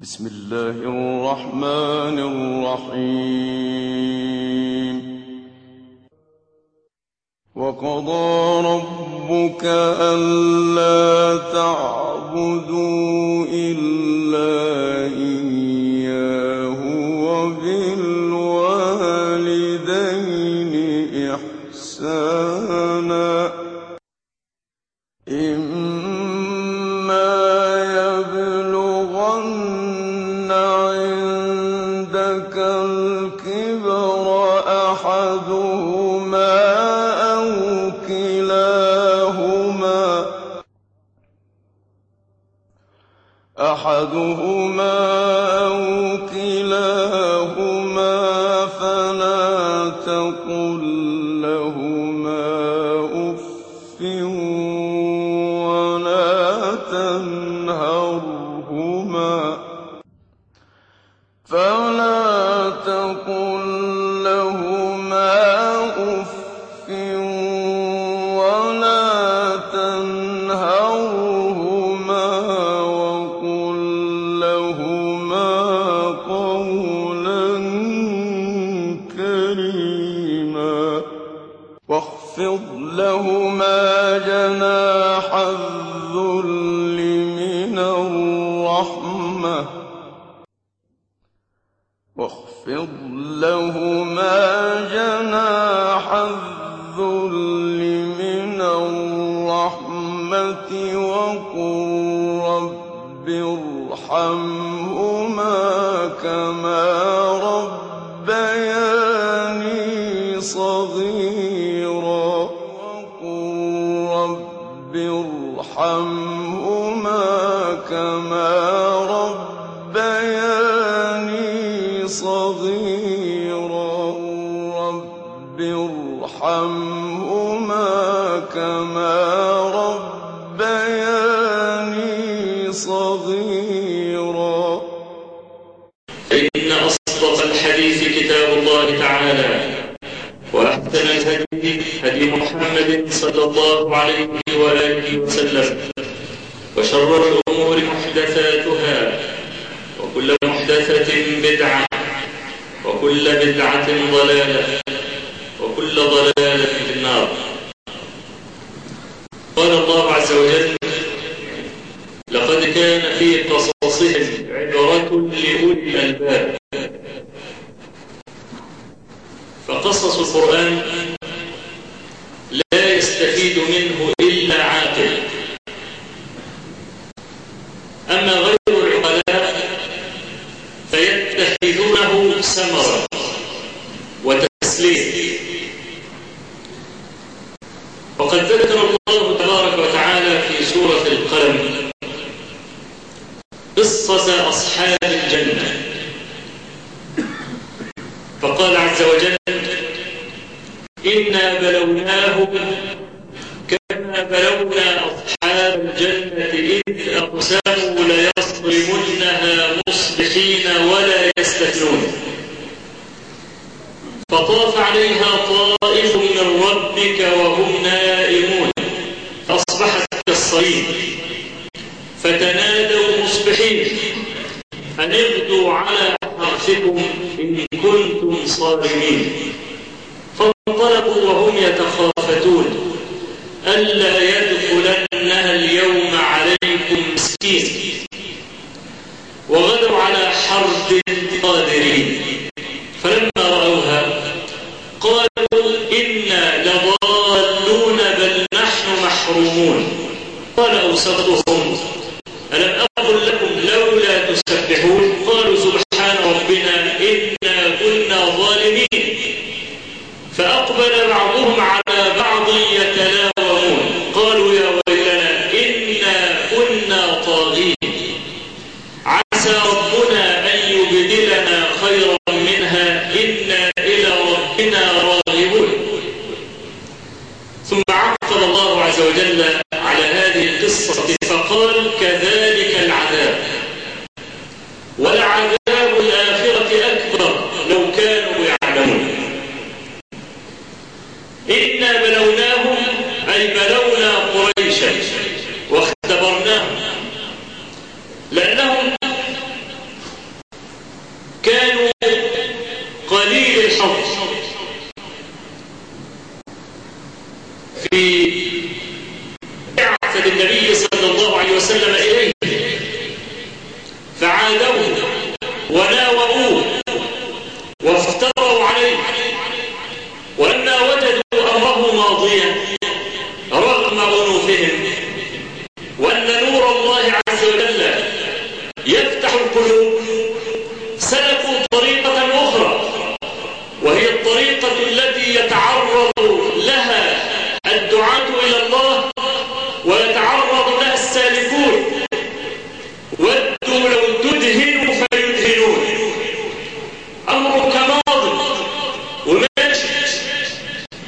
بسم الله الرحمن الرحيم. وقضى ربك ألا تعبدوا إلا أحدهما بعضهم على بعض يتلاوى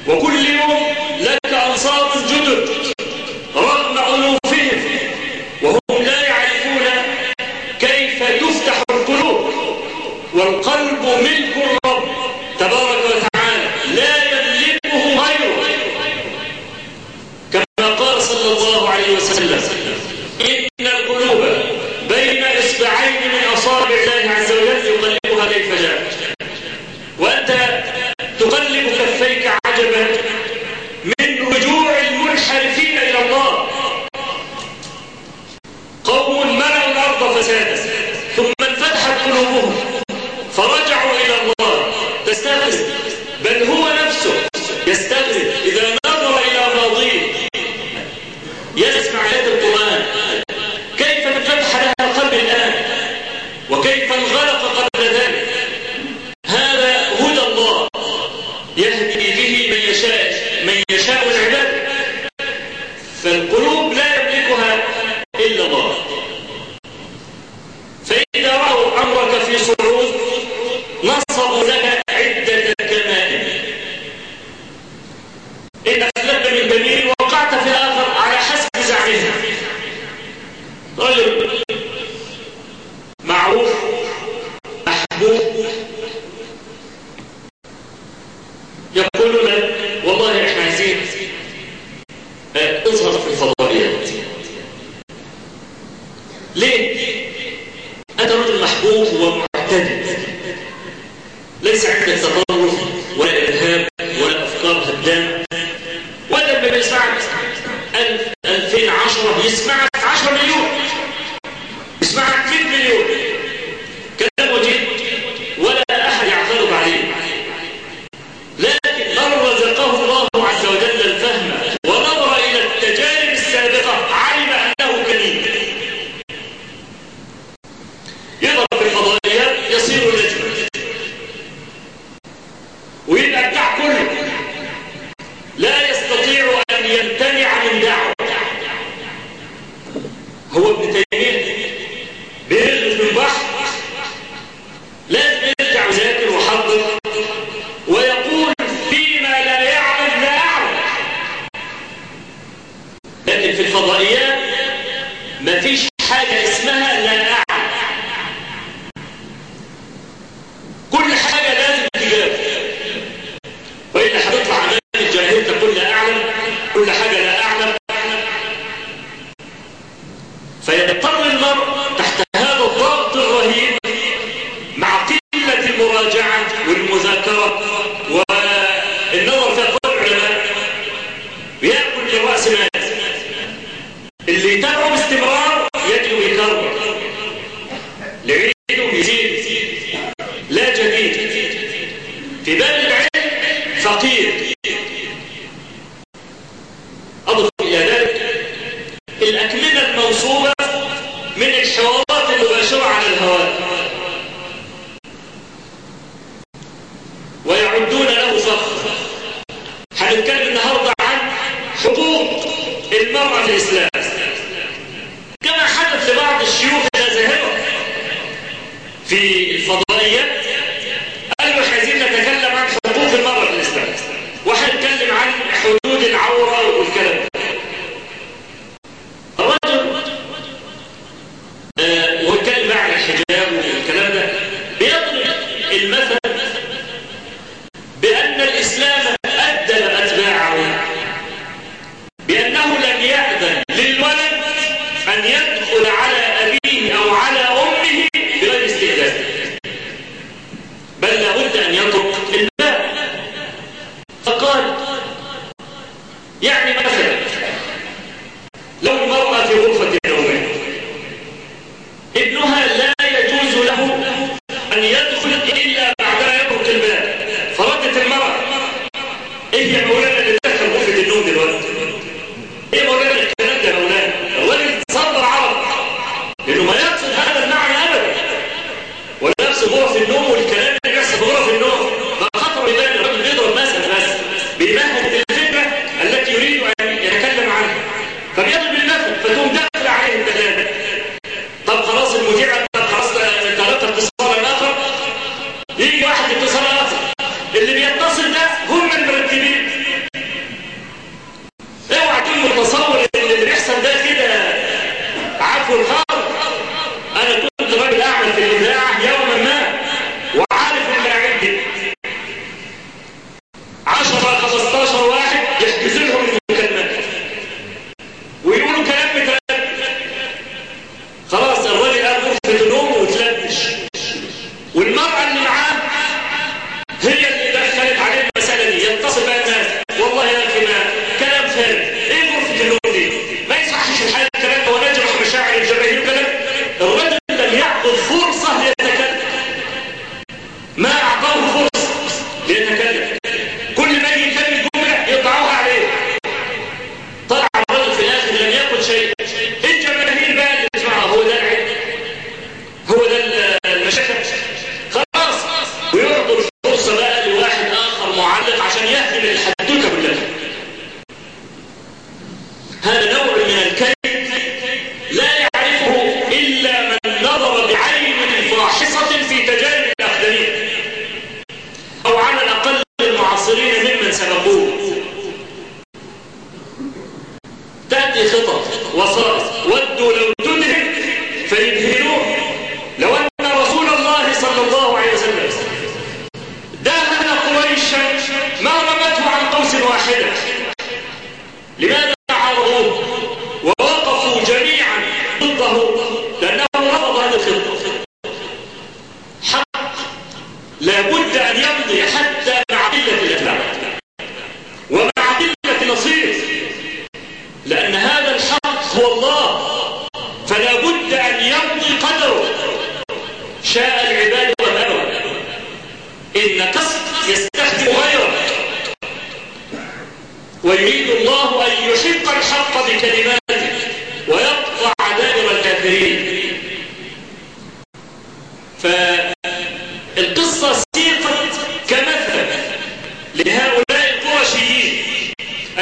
وكل يوم فيضطر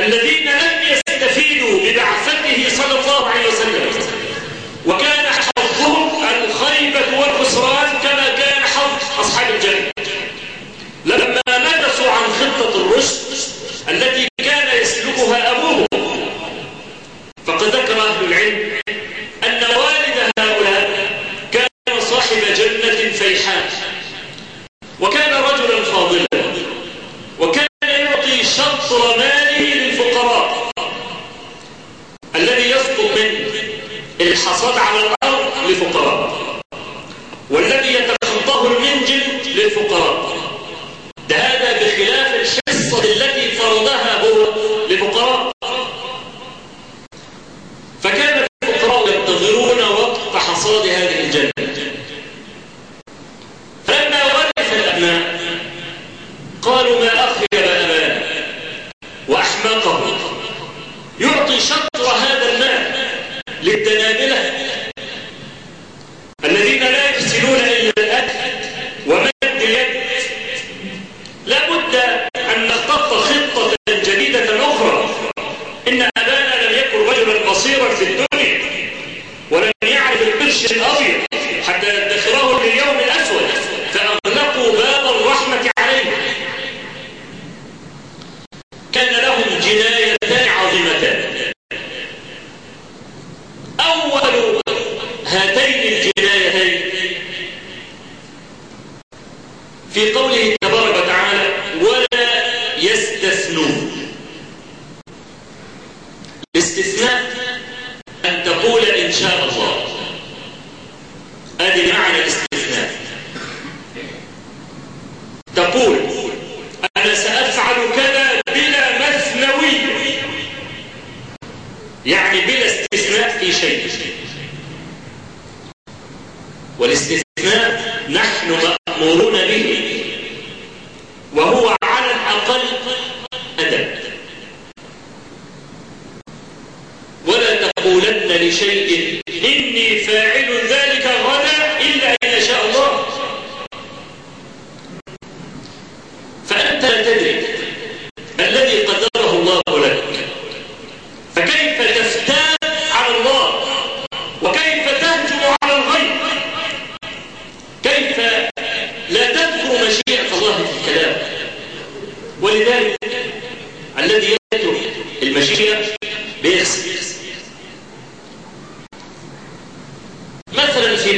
الذين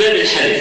Spirit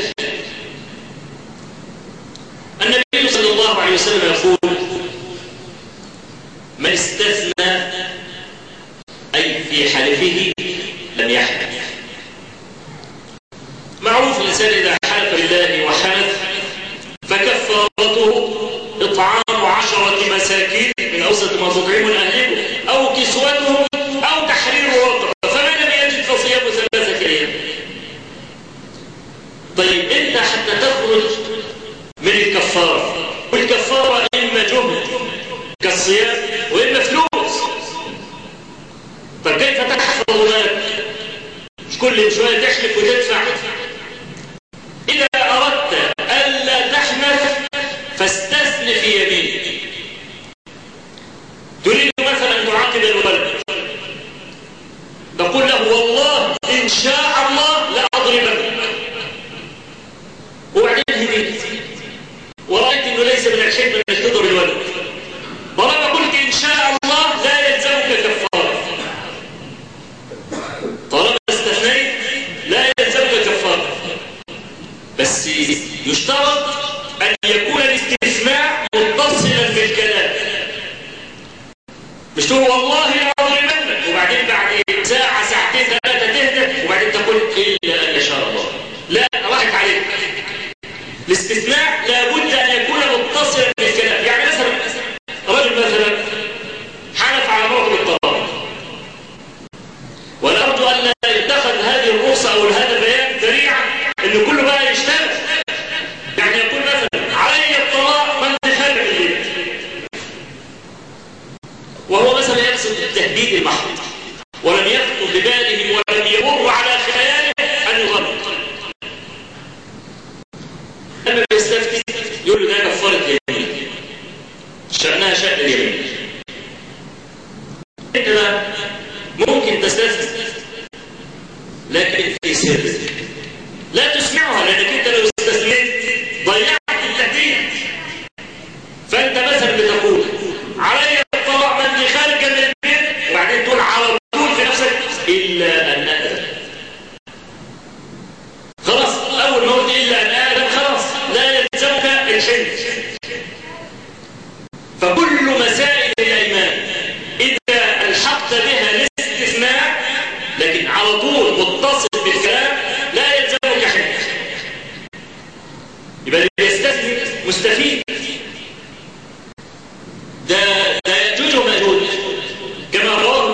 porque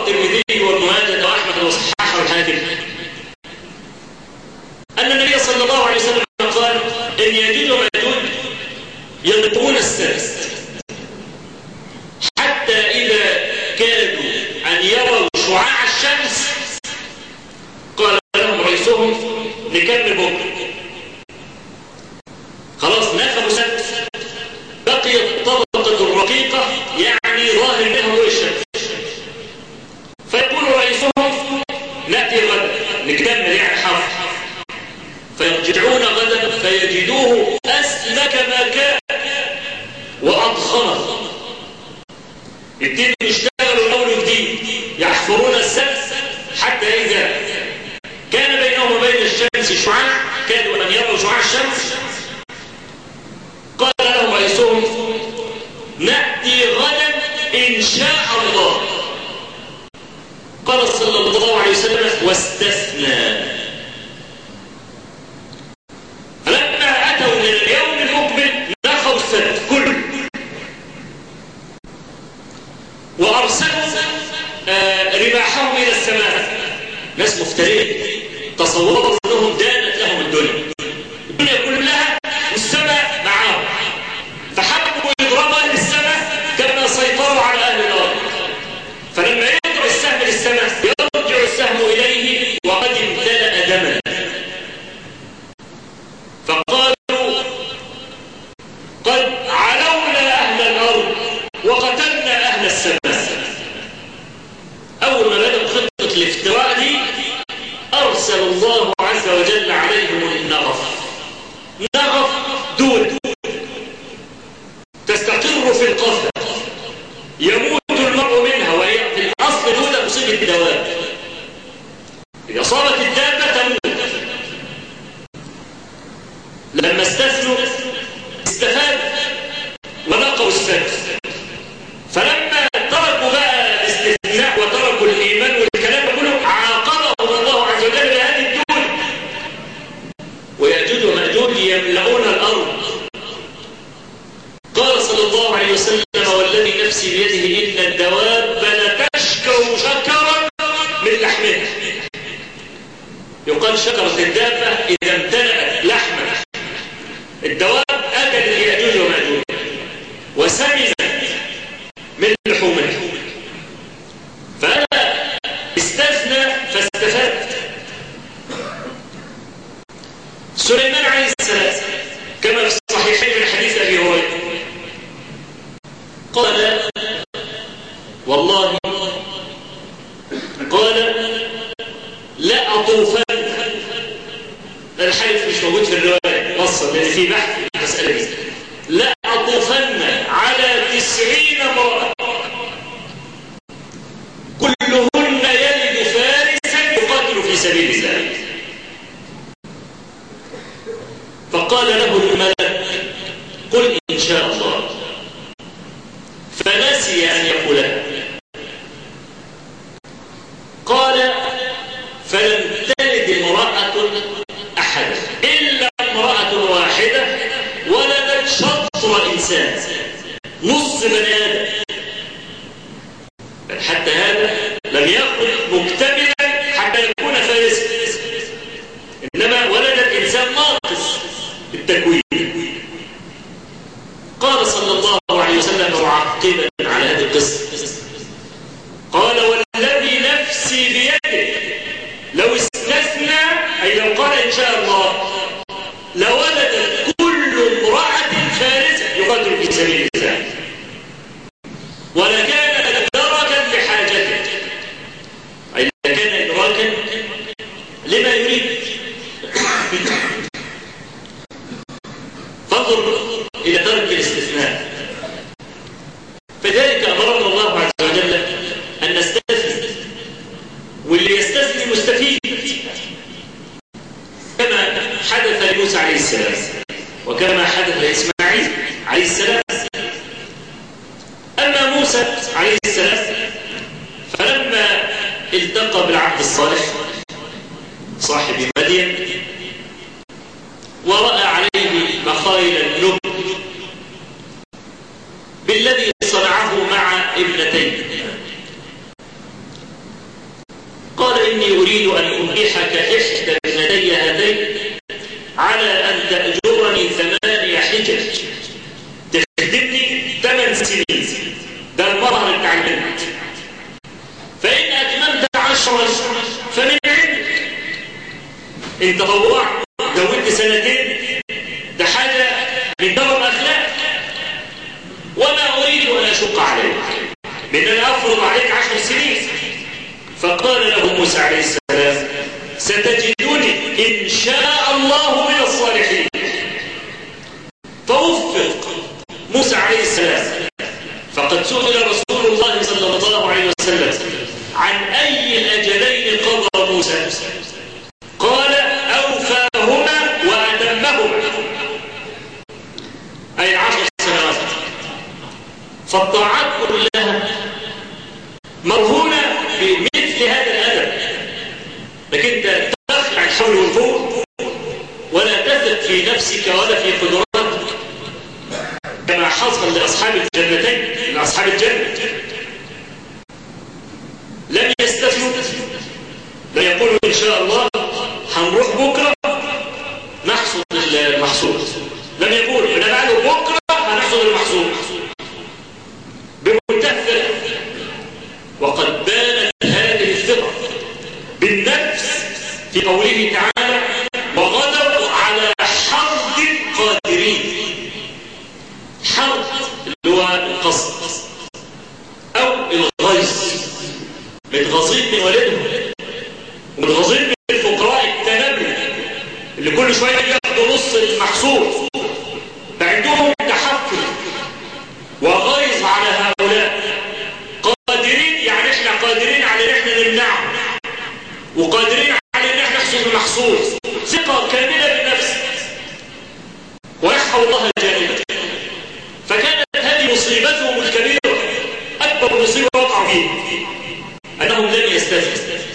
त्रिविधि को न्याय كما سيطروا على والله قال لا أطوفن تنظر إلى درك الاستثناء فالطاعات كلها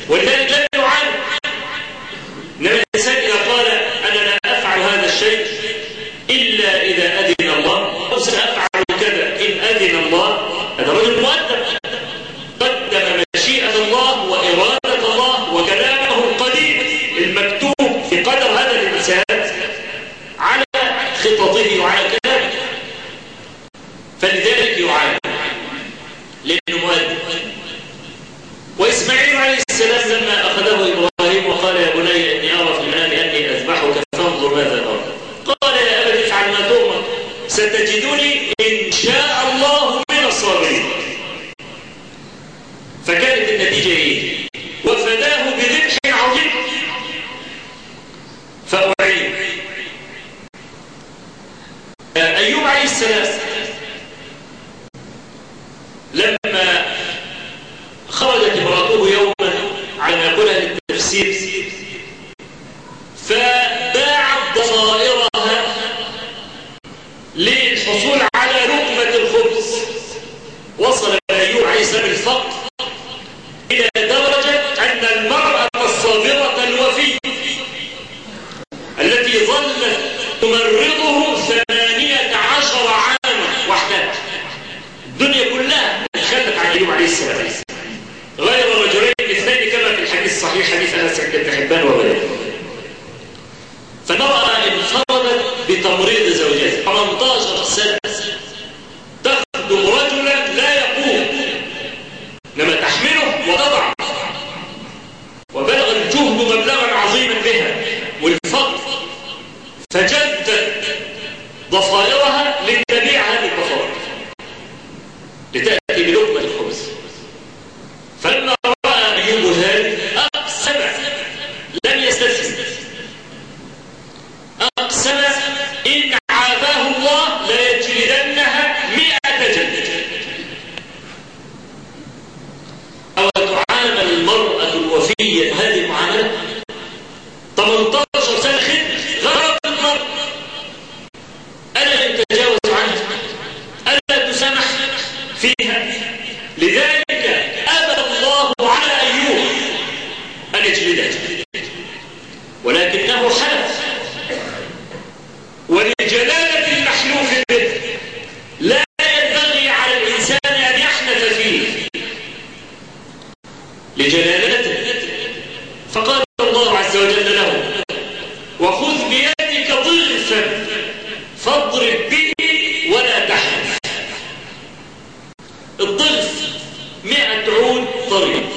ولذلك لم story.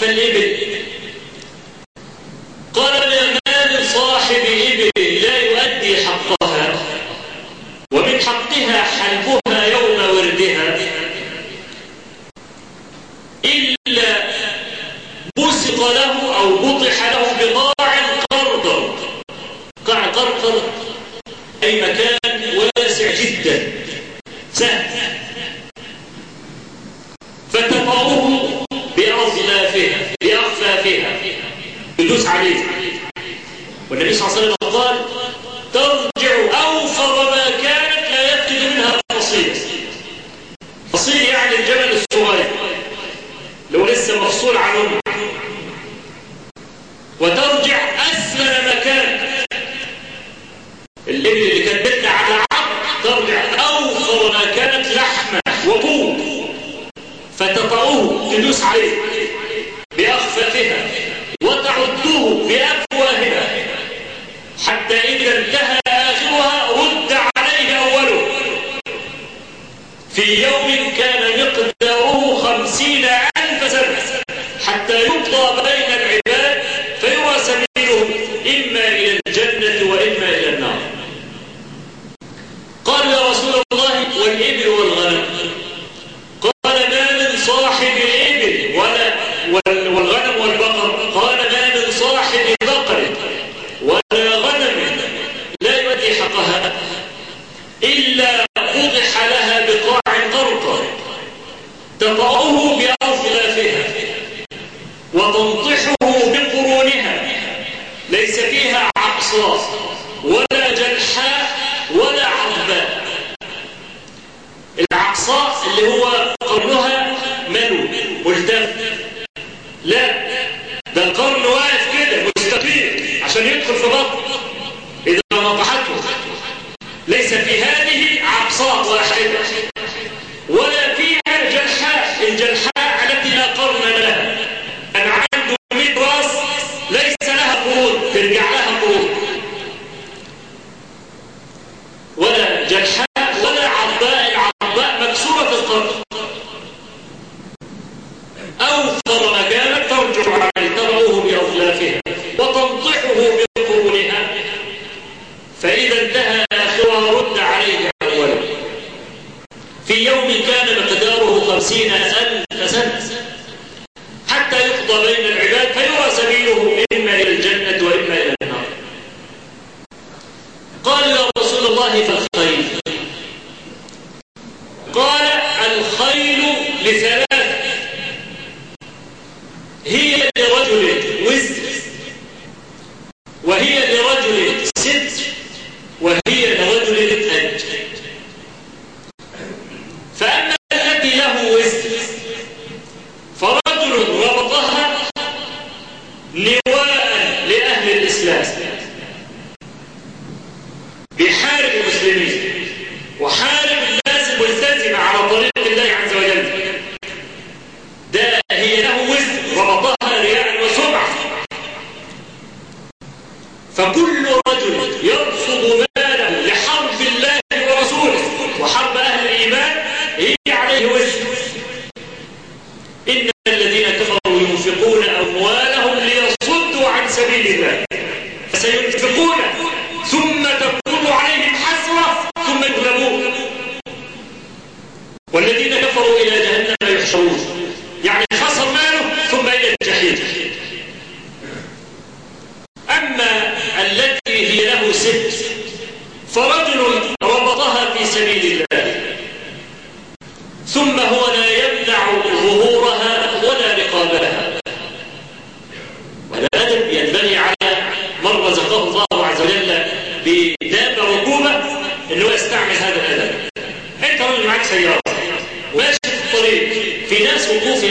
Verlebe when, when قال الخيل لثلاث العقوبة اللي هو يستعمل هذا الأدب أنت راجل معاك سيارة وماشي في الطريق في ناس وقوف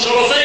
soluções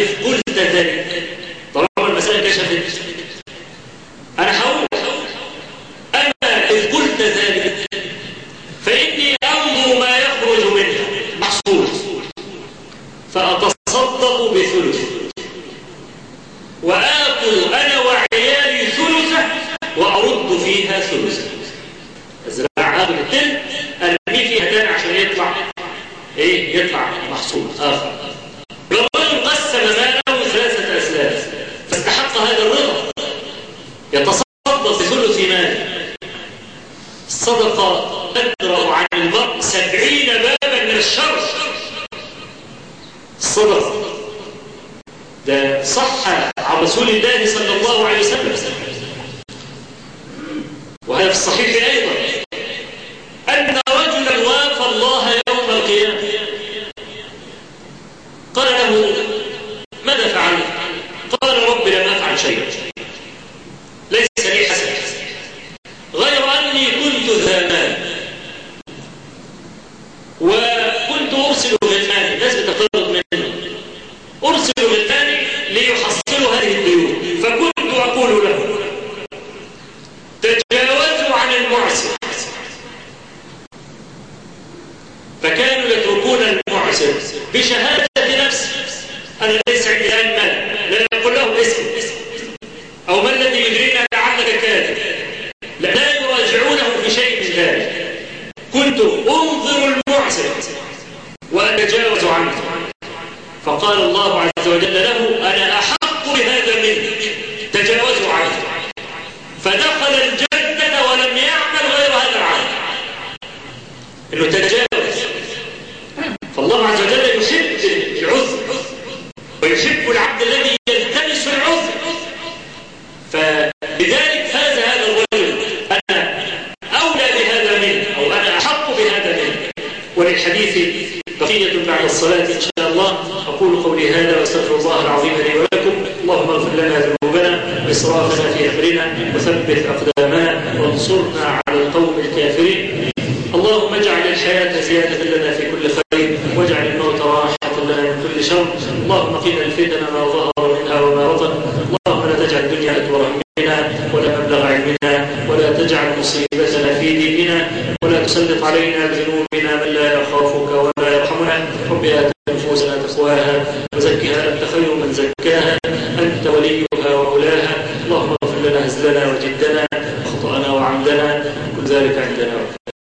idh kulte dhe بشهادة نفسي أنا ليس عندي الآن مال